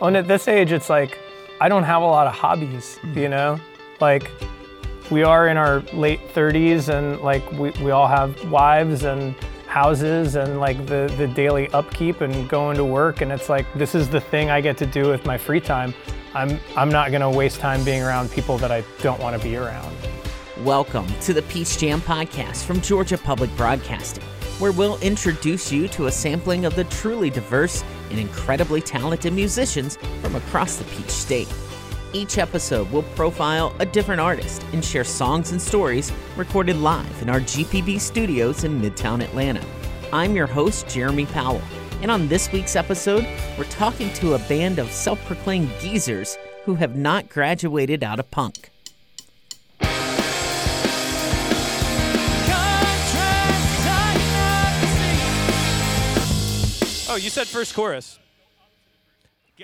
And at this age, it's like I don't have a lot of hobbies, hmm. you know? Like we are in our late 30s and like we, we all have wives and houses and like the, the daily upkeep and going to work and it's like this is the thing I get to do with my free time. I'm I'm not gonna waste time being around people that I don't want to be around. Welcome to the Peach Jam podcast from Georgia Public Broadcasting, where we'll introduce you to a sampling of the truly diverse and incredibly talented musicians from across the Peach State. Each episode will profile a different artist and share songs and stories recorded live in our GPB studios in Midtown Atlanta. I'm your host, Jeremy Powell, and on this week's episode, we're talking to a band of self proclaimed geezers who have not graduated out of punk. You said first chorus.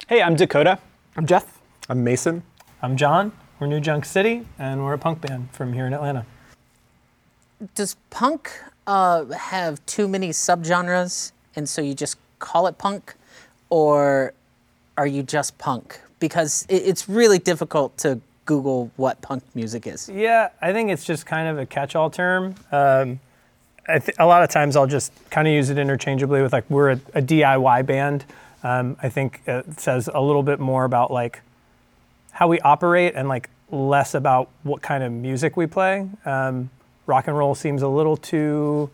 Hey, I'm Dakota. I'm Jeff. I'm Mason. I'm John. We're New Junk City and we're a punk band from here in Atlanta. Does punk uh, have too many subgenres and so you just call it punk? Or are you just punk? Because it's really difficult to Google what punk music is. Yeah, I think it's just kind of a catch-all term. Um, I th- a lot of times I'll just kind of use it interchangeably with like we're a, a DIY band. Um, I think it says a little bit more about like how we operate and like less about what kind of music we play. Um, rock and roll seems a little too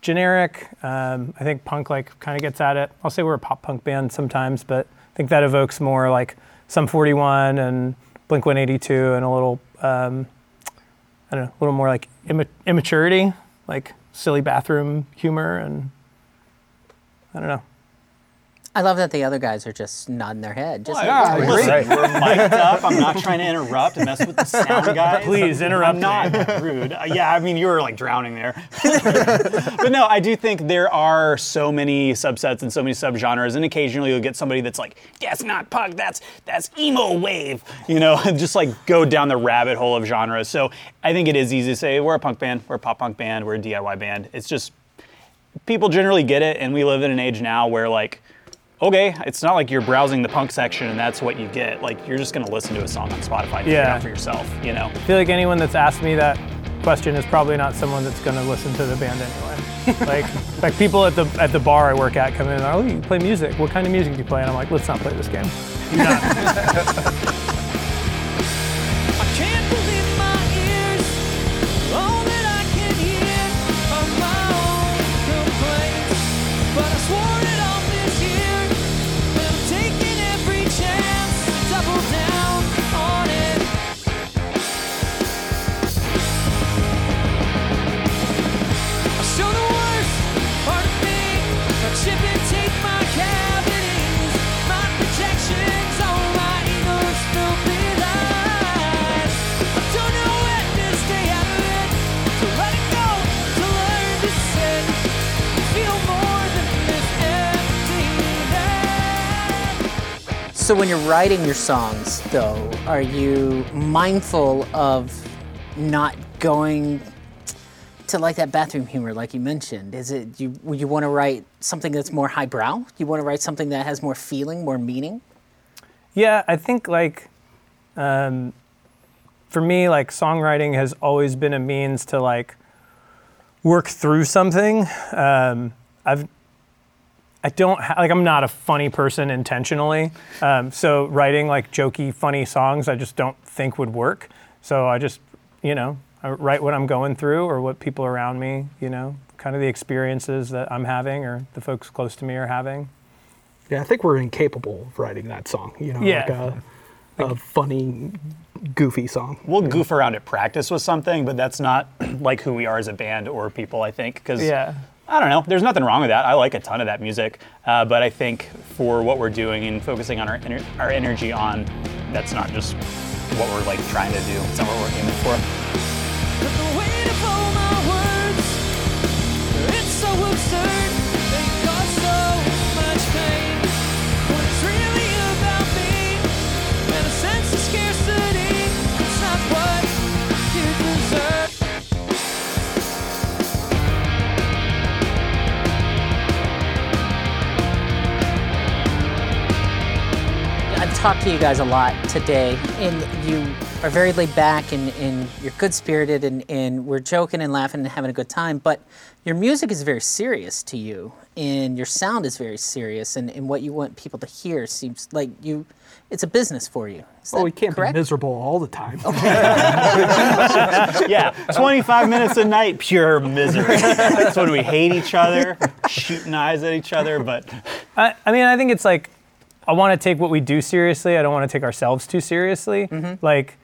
generic. Um, I think punk like kind of gets at it. I'll say we're a pop punk band sometimes, but I think that evokes more like Sum 41 and Blink 182 and a little um, I don't know, a little more like imma- immaturity, like silly bathroom humor, and I don't know. I love that the other guys are just nodding their head. Just Yeah, like, listen, we're mic'd up. I'm not trying to interrupt and mess with the sound guys. Please interrupt I'm not that rude. Uh, yeah, I mean you were like drowning there. but no, I do think there are so many subsets and so many subgenres, and occasionally you'll get somebody that's like, "That's not punk. That's that's emo wave," you know, and just like go down the rabbit hole of genres. So I think it is easy to say we're a punk band, we're a pop punk band, we're a DIY band. It's just people generally get it, and we live in an age now where like okay, it's not like you're browsing the punk section and that's what you get. Like you're just gonna listen to a song on Spotify and figure it out for yourself, you know? I feel like anyone that's asked me that question is probably not someone that's going to listen to the band anyway. like, like people at the at the bar I work at come in and are, oh, you play music. What kind of music do you play? And I'm like, let's not play this game. So when you're writing your songs, though, are you mindful of not going to like that bathroom humor, like you mentioned? Is it you? You want to write something that's more highbrow? You want to write something that has more feeling, more meaning? Yeah, I think like um, for me, like songwriting has always been a means to like work through something. Um, I've I don't ha- like I'm not a funny person intentionally, um, so writing like jokey, funny songs I just don't think would work. So I just you know I write what I'm going through or what people around me you know kind of the experiences that I'm having or the folks close to me are having. Yeah, I think we're incapable of writing that song. You know, Yeah. like a, a funny, goofy song. We'll goof around at practice with something, but that's not like who we are as a band or people, I think. Because Yeah. I don't know. There's nothing wrong with that. I like a ton of that music, uh, but I think for what we're doing and focusing on our ener- our energy on, that's not just what we're like trying to do. It's not what we're aiming for. Talked to you guys a lot today, and you are very laid back and, and you're good spirited, and, and we're joking and laughing and having a good time. But your music is very serious to you, and your sound is very serious, and, and what you want people to hear seems like you. It's a business for you. Is Well, that we can't correct? be miserable all the time. Yeah, 25 minutes a night, pure misery. That's when we hate each other, shooting eyes at each other. But I, I mean, I think it's like I want to take what we do seriously. I don't want to take ourselves too seriously. Like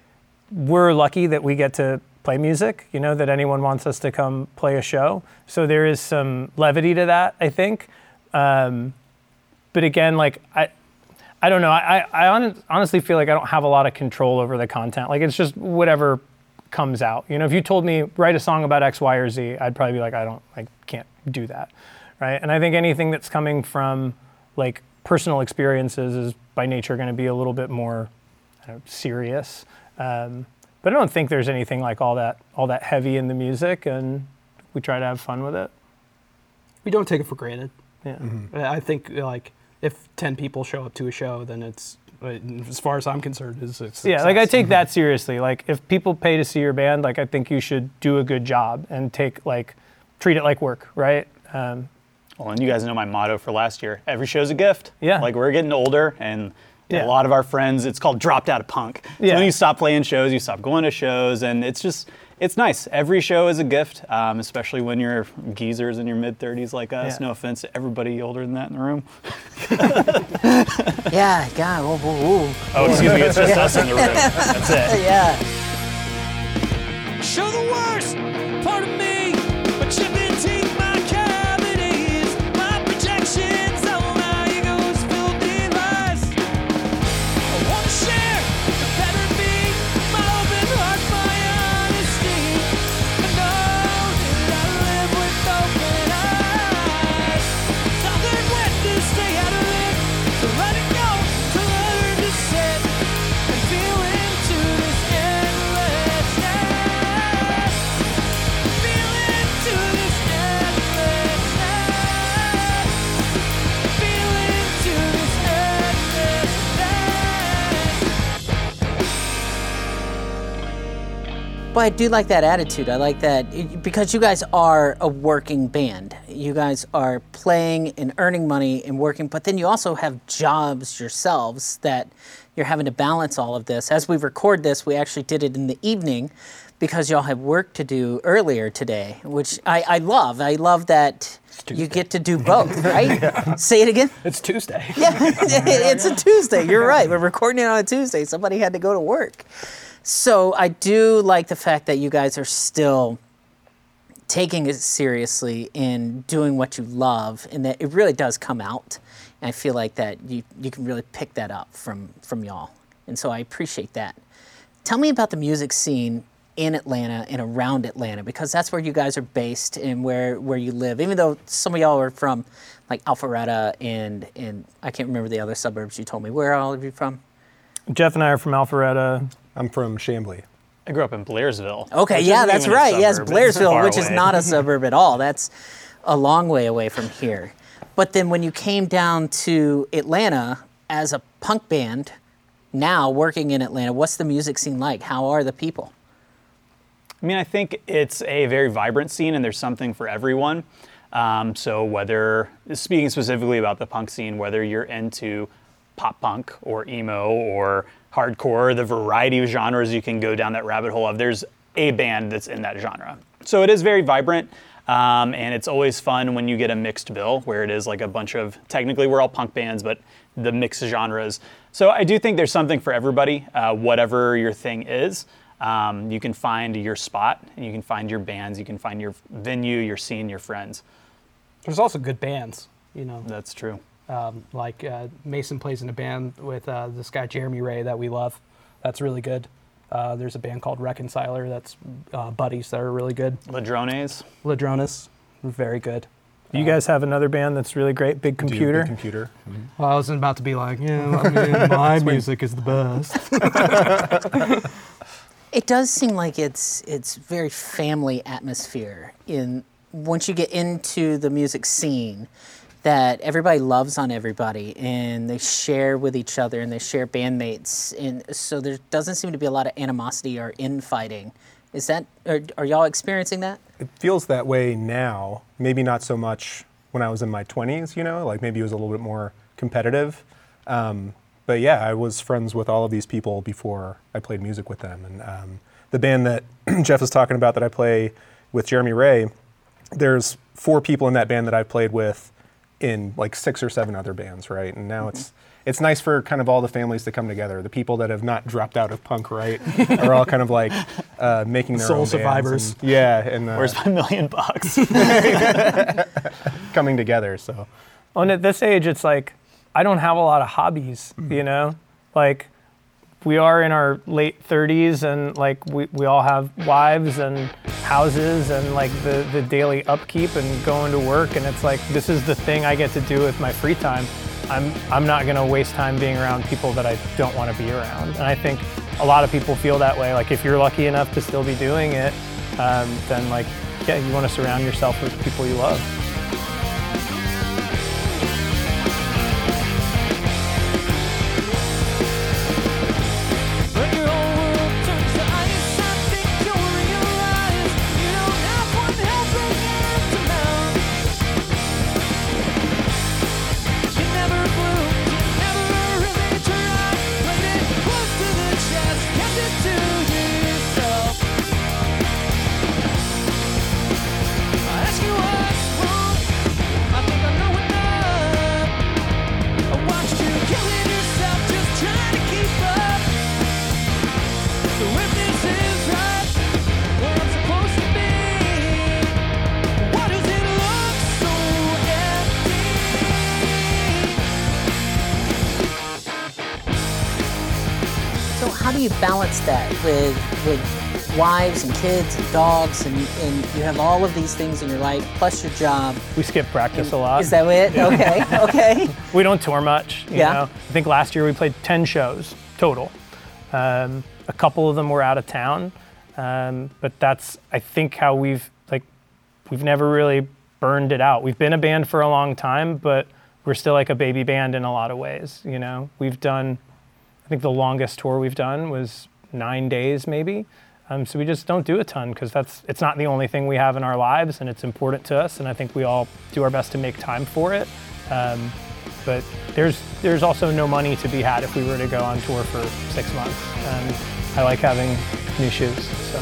we're lucky that we get to play music. You know that anyone wants us to come play a show. So there is some levity to that. I think. Um, but again, like I. I don't know. I, I, I honestly feel like I don't have a lot of control over the content. Like it's just whatever comes out. You know, if you told me write a song about X, Y, or Z, I'd probably be like, I don't, I can't do that, right? And I think anything that's coming from like personal experiences is by nature going to be a little bit more I don't know, serious. Um, but I don't think there's anything like all that all that heavy in the music, and we try to have fun with it. we don't take it for granted. Yeah. I I think like if ten people show up to a show, then it's, uh, as far as I'm concerned, is Yeah, like I success. take that seriously. Like if people pay to see your band, like I think you should do a good job and take like treat it like work, right? Um, well, and you guys know my motto for last year: every show's a gift. Yeah. Like we're getting older, and Yeah. a lot of our friends, it's called dropped out of punk. So Yeah. when you stop playing shows, you stop going to shows, and it's just. It's nice. Every show is a gift, um, especially when you're geezers in your mid 30s like us. Yeah. No offense to everybody older than that in the room. Yeah, God. Whoa, whoa, whoa. Oh, excuse me, it's just us in the room. That's it. Yeah. Show the worst part of me, I do like that attitude. I like that because you guys are a working band. You guys are playing and earning money and working, but then you also have jobs yourselves that you're having to balance all of this. As we record this, we actually did it in the evening because y'all had work to do earlier today, which I, I love. I love that you get to do both, right? Say it again. It's Tuesday. Yeah, it's a Tuesday. You're right. We're recording it on a Tuesday. Somebody had to go to work. So I do like the fact that you guys are still taking it seriously and doing what you love, and that it really does come out. And I feel like that you you can really pick that up from from y'all, and so I appreciate that. Tell me about the music scene in Atlanta and around Atlanta because that's where you guys are based and where where you live. Even though some of y'all are from like Alpharetta and and I can't remember the other suburbs you told me. Where are all of you from? Jeff and I are from Alpharetta. I'm from Chamblee. I grew up in Blairsville. Okay, yeah, that's right. Yes, suburb. It's Blairsville, far which is not a suburb at all. That's a long way away from here. But then when you came down to Atlanta as a punk band, now working in Atlanta, what's the music scene like? How are the people? I mean, I think it's a very vibrant scene, and there's something for everyone. Um, so whether speaking specifically about the punk scene, whether you're into pop punk or emo or hardcore, the variety of genres you can go down that rabbit hole of, there's a band that's in that genre. So it is very vibrant. Um, and it's always fun when you get a mixed bill where it is like a bunch of technically we're all punk bands, but the mixed genres. So I do think there's something for everybody, uh, whatever your thing is. Um, you can find your spot, and you can find your bands, you can find your venue, your scene, your friends. There's also good bands, you know. That's true. Um, like uh, Mason plays in a band with uh, this guy Jeremy Ray that we love. That's really good. Uh, there's a band called Reconciler that's uh, buddies that are really good. Ladrones. Ladrones, very good. You guys have another band that's really great, Big Do you- Computer. Big computer. Well, I wasn't about to be like, yeah, I mean, my music is the best. It does seem like it's it's very family atmosphere in once you get into the music scene that everybody loves on everybody and they share with each other and they share bandmates and so there doesn't seem to be a lot of animosity or infighting. Is that are, are y'all experiencing that? It feels that way now. Maybe not so much when I was in my 20s, you know, like maybe it was a little bit more competitive. Um, but yeah, I was friends with all of these people before I played music with them. And um, the band that Jeff is talking about that I play with Jeremy Ray, there's four people in that band that i've played with in like six or seven other bands, right? And now it's it's nice for kind of all the families to come together. The people that have not dropped out of punk, right, are all kind of like uh, making their Soul own bands survivors. and- yeah, and uh, Where's my million bucks? coming together. So And at this age, it's like I don't have a lot of hobbies, you know? Like we are in our late 30s and like we, we all have wives and houses and like the, the daily upkeep and going to work and it's like this is the thing I get to do with my free time. I'm I'm not gonna waste time being around people that I don't want to be around. And I think a lot of people feel that way. Like if you're lucky enough to still be doing it, um, then like yeah, you want to surround yourself with people you love. That with with wives and kids and dogs and, and you have all of these things in your life plus your job? We skip practice a lot. Is that it? Okay, okay. we don't tour much. You Yeah. know? I think last year we played 10 shows total. Um, a couple of them were out of town, um, but that's I think how we've like we've never really burned it out. We've been a band for a long time, but we're still like a baby band in a lot of ways. You know, we've done I think the longest tour we've done was nine days maybe. Um, so we just don't do a ton because that's it's not the only thing we have in our lives, and it's important to us. And I think we all do our best to make time for it. Um, but there's there's also no money to be had if we were to go on tour for six months. And I like having new shoes. So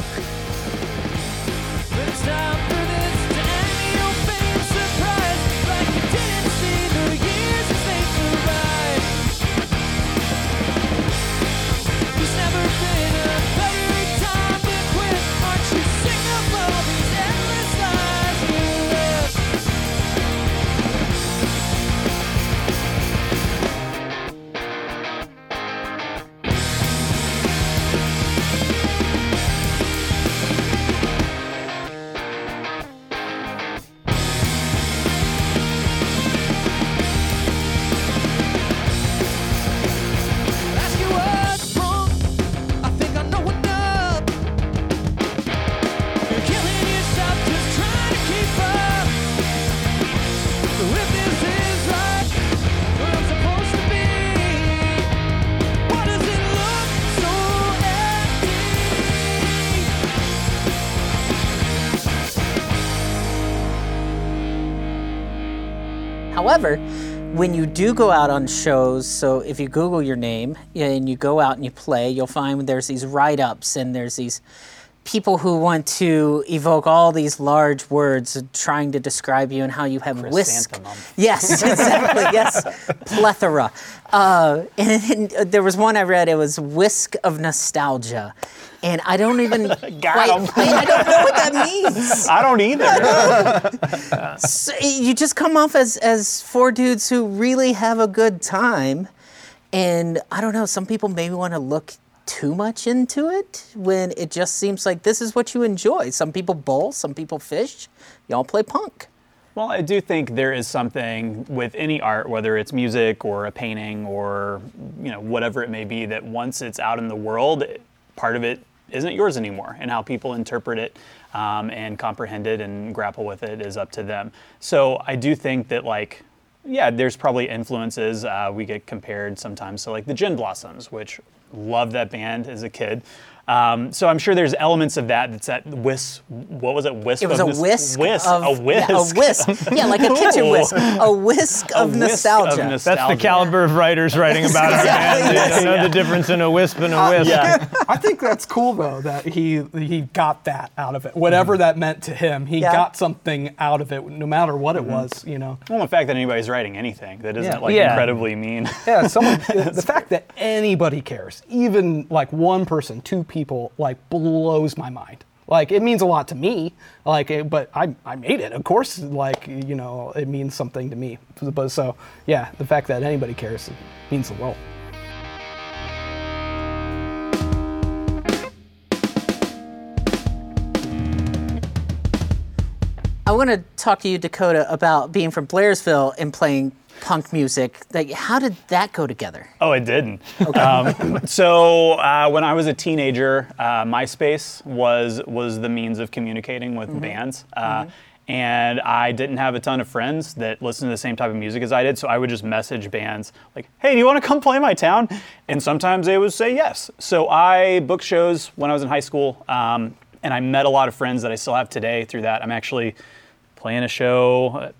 However, when you do go out on shows, so if you Google your name and you go out and you play, you'll find there's these write ups and there's these people who want to evoke all these large words trying to describe you and how you have whisk. Yes, exactly. yes, plethora. Uh, and, and there was one I read. It was whisk of nostalgia, and I don't even quite. I, I don't know what that means. I don't either. So you just come off as as four dudes who really have a good time, and I don't know. Some people maybe want to look too much into it when it just seems like this is what you enjoy. Some people bowl, some people fish. Y'all play punk. Well, I do think there is something with any art, whether it's music or a painting or you know whatever it may be, that once it's out in the world, part of it isn't yours anymore, and how people interpret it um, and comprehend it and grapple with it is up to them. So I do think that like yeah, there's probably influences. Uh, we get compared sometimes to like the Gin Blossoms, which loved that band as a kid. Um, so I'm sure there's elements of that. That's that whisk. What was it? Wisp. It was of a nos- whisk. Whisk. Of, a whisk. Yeah, a whisk. Yeah, like a kitchen Ooh. whisk. A whisk A of whisk nostalgia. Of That's the caliber of writers writing about it. band. They don't know the difference in a wisp and a uh, whisk. Yeah. I think that's cool though that he he got that out of it. Whatever mm-hmm. that meant to him, he Yeah. got something out of it, no matter what it mm-hmm. was. You know. Well, the fact that anybody's writing anything that isn't Yeah. like Yeah. incredibly mean. Yeah, someone. the fact that anybody cares, even like one person, two people, like blows my mind. Like it means a lot to me. Like, but I, I made it. Of course, like you know, it means something to me. But so yeah, the fact that anybody cares means the world. I want to talk to you, Dakota, about being from Blairsville and playing punk music. Like, how did that go together? Oh, it didn't. Um, so uh, when I was a teenager, uh, MySpace was was the means of communicating with bands. Uh, And I didn't have a ton of friends that listened to the same type of music as I did, so I would just message bands like, "Hey, do you want to come play my town?" And sometimes they would say yes. So I booked shows when I was in high school, um, and I met a lot of friends that I still have today through that. I'm actually playing a show uh,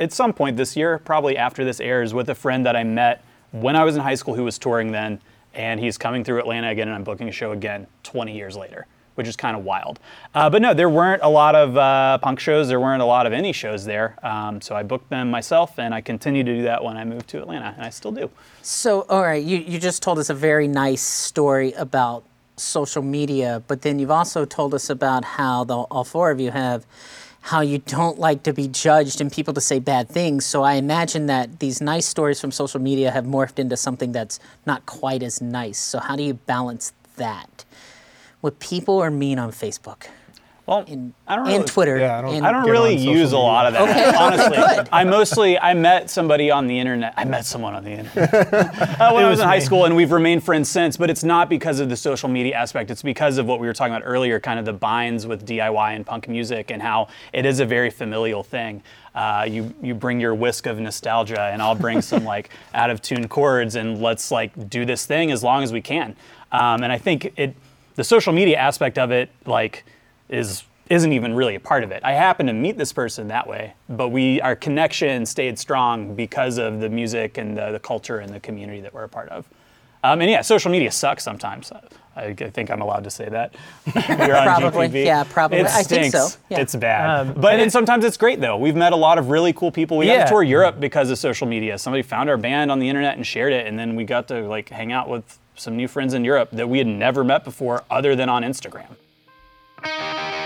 at some point this year, probably after this airs, with a friend that I met when I was in high school who was touring then, and he's coming through Atlanta again, and I'm booking a show again 20 years later, which is kind of wild. Uh, but no, there weren't a lot of uh, punk shows, there weren't a lot of any shows there, um, so I booked them myself, and I continue to do that when I moved to Atlanta, and I still do. So, all right, you, you just told us a very nice story about social media, but then you've also told us about how the, all four of you have how you don't like to be judged and people to say bad things. So I imagine that these nice stories from social media have morphed into something that's not quite as nice. So how do you balance that? What people are mean on Facebook Well, and, I don't and Twitter. Yeah, I don't- and- I don't really on social use a lot of that, Okay, okay, honestly. I mostly I met somebody on the internet. I met someone on the internet uh, when I was in high school, and we've remained friends since. But it's not because of the social media aspect. It's because of what we were talking about earlier, kind of the binds with DIY and punk music, and how it is a very familial thing. Uh, you you bring your whisk of nostalgia, and I'll bring some like out of tune chords, and let's like do this thing as long as we can. Um, and I think it the social media aspect of it like is isn't even really a part of it. I happened to meet this person that way, but we our connection stayed strong because of the music and the, the culture and the community that we're a part of. Um, and yeah, social media sucks sometimes. I, I think I'm allowed to say that. You're on Probably, GPB. yeah, probably. It I think so, stinks. yeah. It's bad. Um, but and sometimes it's great though. We've met a lot of really cool people. We got Yeah. to tour Europe because of social media. Somebody found our band on the internet and shared it, and then we got to like hang out with some new friends in Europe that we had never met before, other than on Instagram. Thank you.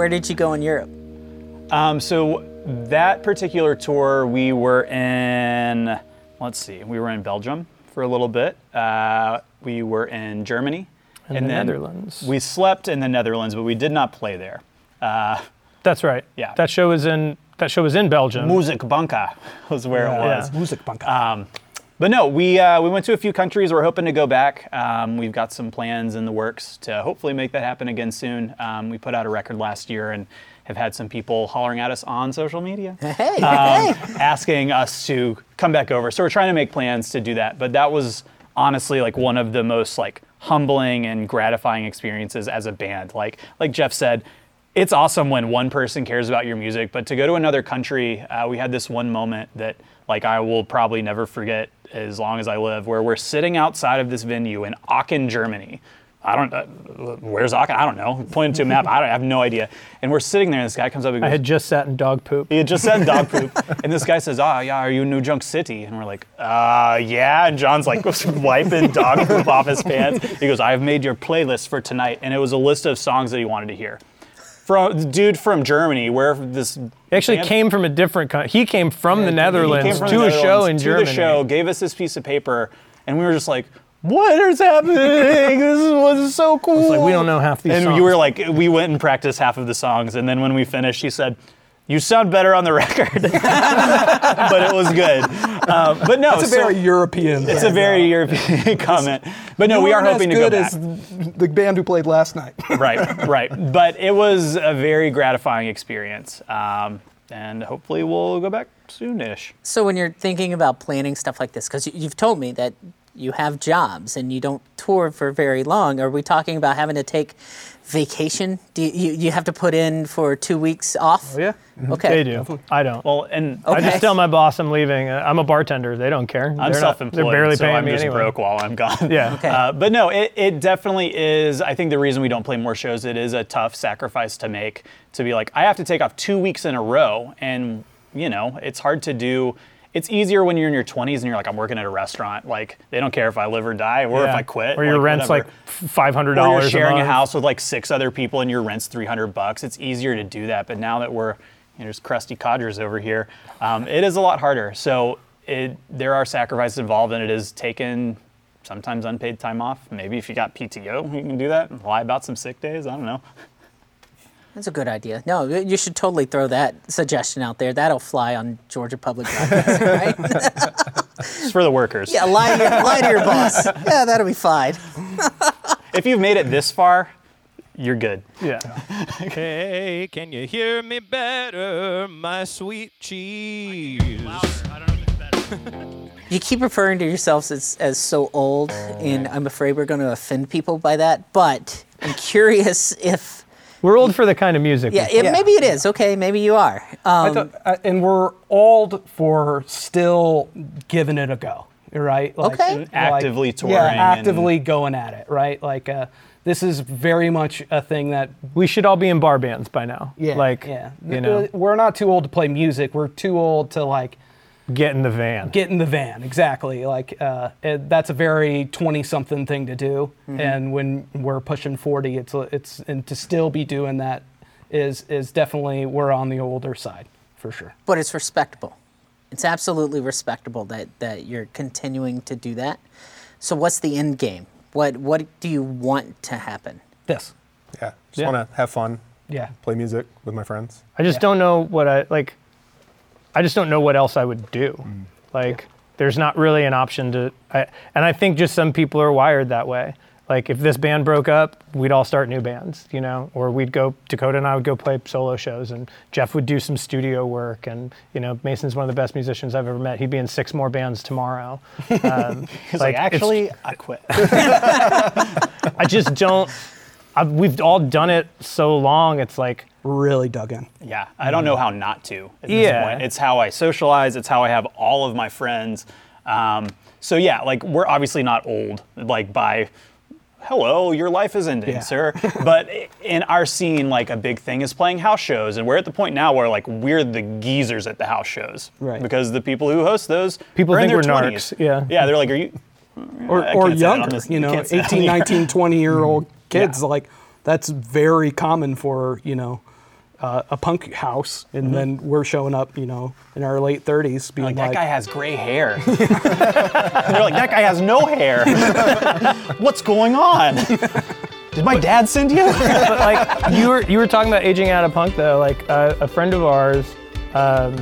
Where did you go in Europe? Um, so that particular tour, we were in. Let's see, we were in Belgium for a little bit. Uh, we were in Germany, And the then Netherlands. We slept in the Netherlands, but we did not play there. Uh, That's right. Yeah. That show was in that show was in Belgium. Music Banca was where it Yeah. was. Music punk. Um, but no, we uh, we went to a few countries. We're hoping to go back. Um, we've got some plans in the works to hopefully make that happen again soon. Um, we put out a record last year and have had some people hollering at us on social media, Hey, um, hey. asking us to come back over. So we're trying to make plans to do that. But that was honestly like one of the most like humbling and gratifying experiences as a band. Like like Jeff said. It's awesome when one person cares about your music, but to go to another country, uh, we had this one moment that like I will probably never forget as long as I live, where we're sitting outside of this venue in Aachen, Germany. I don't, uh, where's Aachen? I don't know. Pointing to a map, I, don't, I have no idea. And we're sitting there, and this guy comes up and goes, I had just sat in dog poop. he had just said dog poop, and this guy says, "Ah, yeah, are you in New Junk City?" And we're like, "Uh, yeah." And John's like wiping dog poop off his pants. He goes, "I have made your playlist for tonight," and it was a list of songs that he wanted to hear. From the dude from Germany, where this He actually band- came from a different country. He came from the he Netherlands came from to the a show Netherlands in to Germany. the show, gave us this piece of paper, and we were just like, "What is happening? this is, was so cool." Like we don't know half these and songs. you were like, we went and practiced half of the songs, and then when we finished, he said, "You sound better on the record," but it was good. Um, but no, it's a so- very European. it's a very European comment. But no, we are hoping to go back. as the band who played last night. right, right. But it was a very gratifying experience, um, and hopefully we'll go back soonish. So when you're thinking about planning stuff like this, because you've told me that you have jobs and you don't tour for very long, are we talking about having to take vacation? Do you, you, you have to put in for two weeks off? yeah. Okay. They do. I don't. Well, and I Okay. just tell my boss I'm leaving. Uh, I'm a bartender. They don't care. I'm They're not- self-employed, They're barely so paying I'm me just anyway. broke while I'm gone. Yeah. Okay. Uh, but no, it, it definitely is. I think the reason we don't play more shows, it is a tough sacrifice to make. To be like, I have to take off two weeks in a row, and you know, it's hard to do. It's easier when you're in your 20s and you're like, I'm working at a restaurant. Like, they don't care if I live or die, or if I quit. Or your like, rent's whatever. like $500. Or you're sharing a, month. house with like six other people and your rent's 300 bucks. It's easier to do that. But now that we're, you know, there's crusty codgers over here, um, it is a lot harder. So it, there are sacrifices involved and it is taken sometimes unpaid time off. Maybe if you got PTO, you can do that. Lie about some sick days. I don't know. That's a good idea. No, you should totally throw that suggestion out there. That'll fly on Georgia Public Broadcasting, right? It's for the workers. yeah, lie to, your, lie to your boss. Yeah, that'll be fine. If you've made it this far, you're good. Yeah. Hey, can you hear me better, my sweet cheese? You keep referring to yourselves as, as so old, and oh, I'm afraid we're going to offend people by that. But I'm curious if, We're old for the kind of music. yeah, we it, maybe it is. Okay, maybe you are. I Um, thought- uh, and we're old for still giving it a go, right? Like, Okay. like- Actively touring Yeah, and- actively going at it, right? Like, uh, this is very much a thing that we should all be in bar bands by now. yeah, Like, yeah. you know, we're not too old to play music. We're too old to like get in the van. get in the van. Exactly. Like uh, it, that's a very twenty-something thing to do. And when we're pushing forty, it's it's and to still be doing that is is definitely we're on the older side for sure. but it's respectable. It's absolutely respectable that, that you're continuing to do that. So, what's the end game? What what do you want to happen? This. Yeah, just Yeah. want to have fun, Yeah. play music with my friends. I just don't know what I like. I just don't know what else I would do. Mm. Like, there's not really an option to. I, and I think just some people are wired that way. Like, if this band broke up, we'd all start new bands, you know, or we'd go. Dakota and I would go play solo shows, and Jeff would do some studio work, and you know, Mason's one of the best musicians I've ever met. He'd be in six more bands tomorrow. Um, He's like, it's- actually, I quit. I just don't. I, we've all done it so long. It's like Really dug in. Yeah, I don't know how not to at this Yeah. point. It's how I socialize. It's how I have all of my friends. Um, so yeah, like we're obviously not old, like by hello, your life is ending, Yeah. sir. But in our scene, like a big thing is playing house shows, and we're at the point now where like we're the geezers at the house shows, Right. Because the people who host those People are in think their we're 20s. narcs, yeah. yeah, they're like, are you? Or, I or can't say that on younger, this- you know, can't say that on 18, the air. 19, 20 year old kids. Like, that's very common for, you know, uh, a punk house, and Mm-hmm. then we're showing up, you know, in our late 30s, being Like, like, that guy has gray hair. They're like, that guy has no hair. What's going on? Did my dad send you? but like you were you were talking about aging out of punk though. Like uh, a friend of ours um,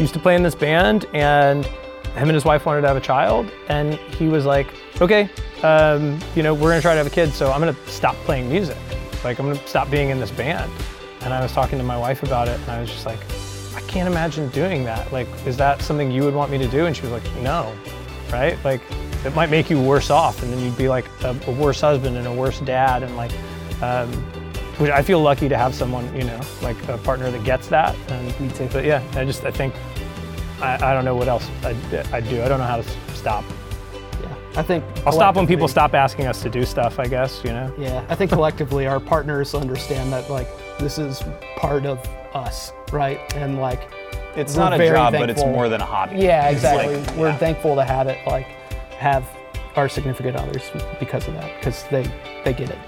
used to play in this band, and him and his wife wanted to have a child, and he was like, okay, um, you know, we're gonna try to have a kid, so I'm gonna stop playing music. Like I'm gonna stop being in this band. And I was talking to my wife about it, and I was just like, I can't imagine doing that. Like, is that something you would want me to do? And she was like, no, right? Like, it might make you worse off, and then you'd be like a, a worse husband and a worse dad, and like, um, which I feel lucky to have someone, you know, like a partner that gets that. And. But yeah, I just I think I, I don't know what else I'd, I'd do. I don't know how to stop. yeah. I think I'll stop when people stop asking us to do stuff. I guess you know. Yeah, I think collectively our partners understand that like this is part of us, right? And like It's not a very job, but it's more than a hobby. Yeah, exactly. like- We're yeah. thankful to have it, like, have our significant others because of that, because they they get it.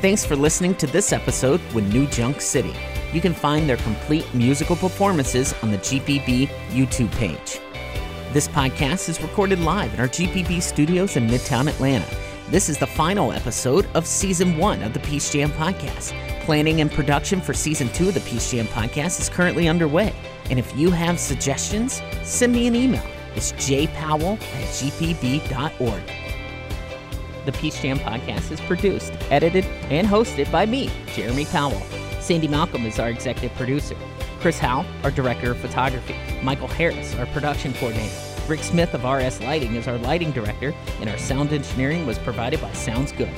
Thanks for listening to this episode with New Junk City. You can find their complete musical performances on the GPB YouTube page. This podcast is recorded live in our GPB studios in Midtown Atlanta. This is the final episode of season one of the Peach Jam podcast. Planning and production for season two of the Peach Jam podcast is currently underway. And if you have suggestions, send me an email. It's jpowell at gpb.org. The Peach Jam podcast is produced, edited, and hosted by me, Jeremy Powell. Sandy Malcolm is our executive producer. Chris Howe, our director of photography. Michael Harris, our production coordinator. Rick Smith of RS Lighting is our lighting director, and our sound engineering was provided by Sounds Good.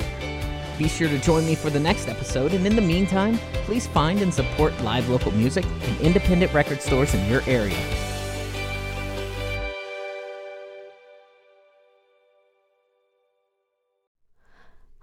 Be sure to join me for the next episode, and in the meantime, please find and support live local music and independent record stores in your area.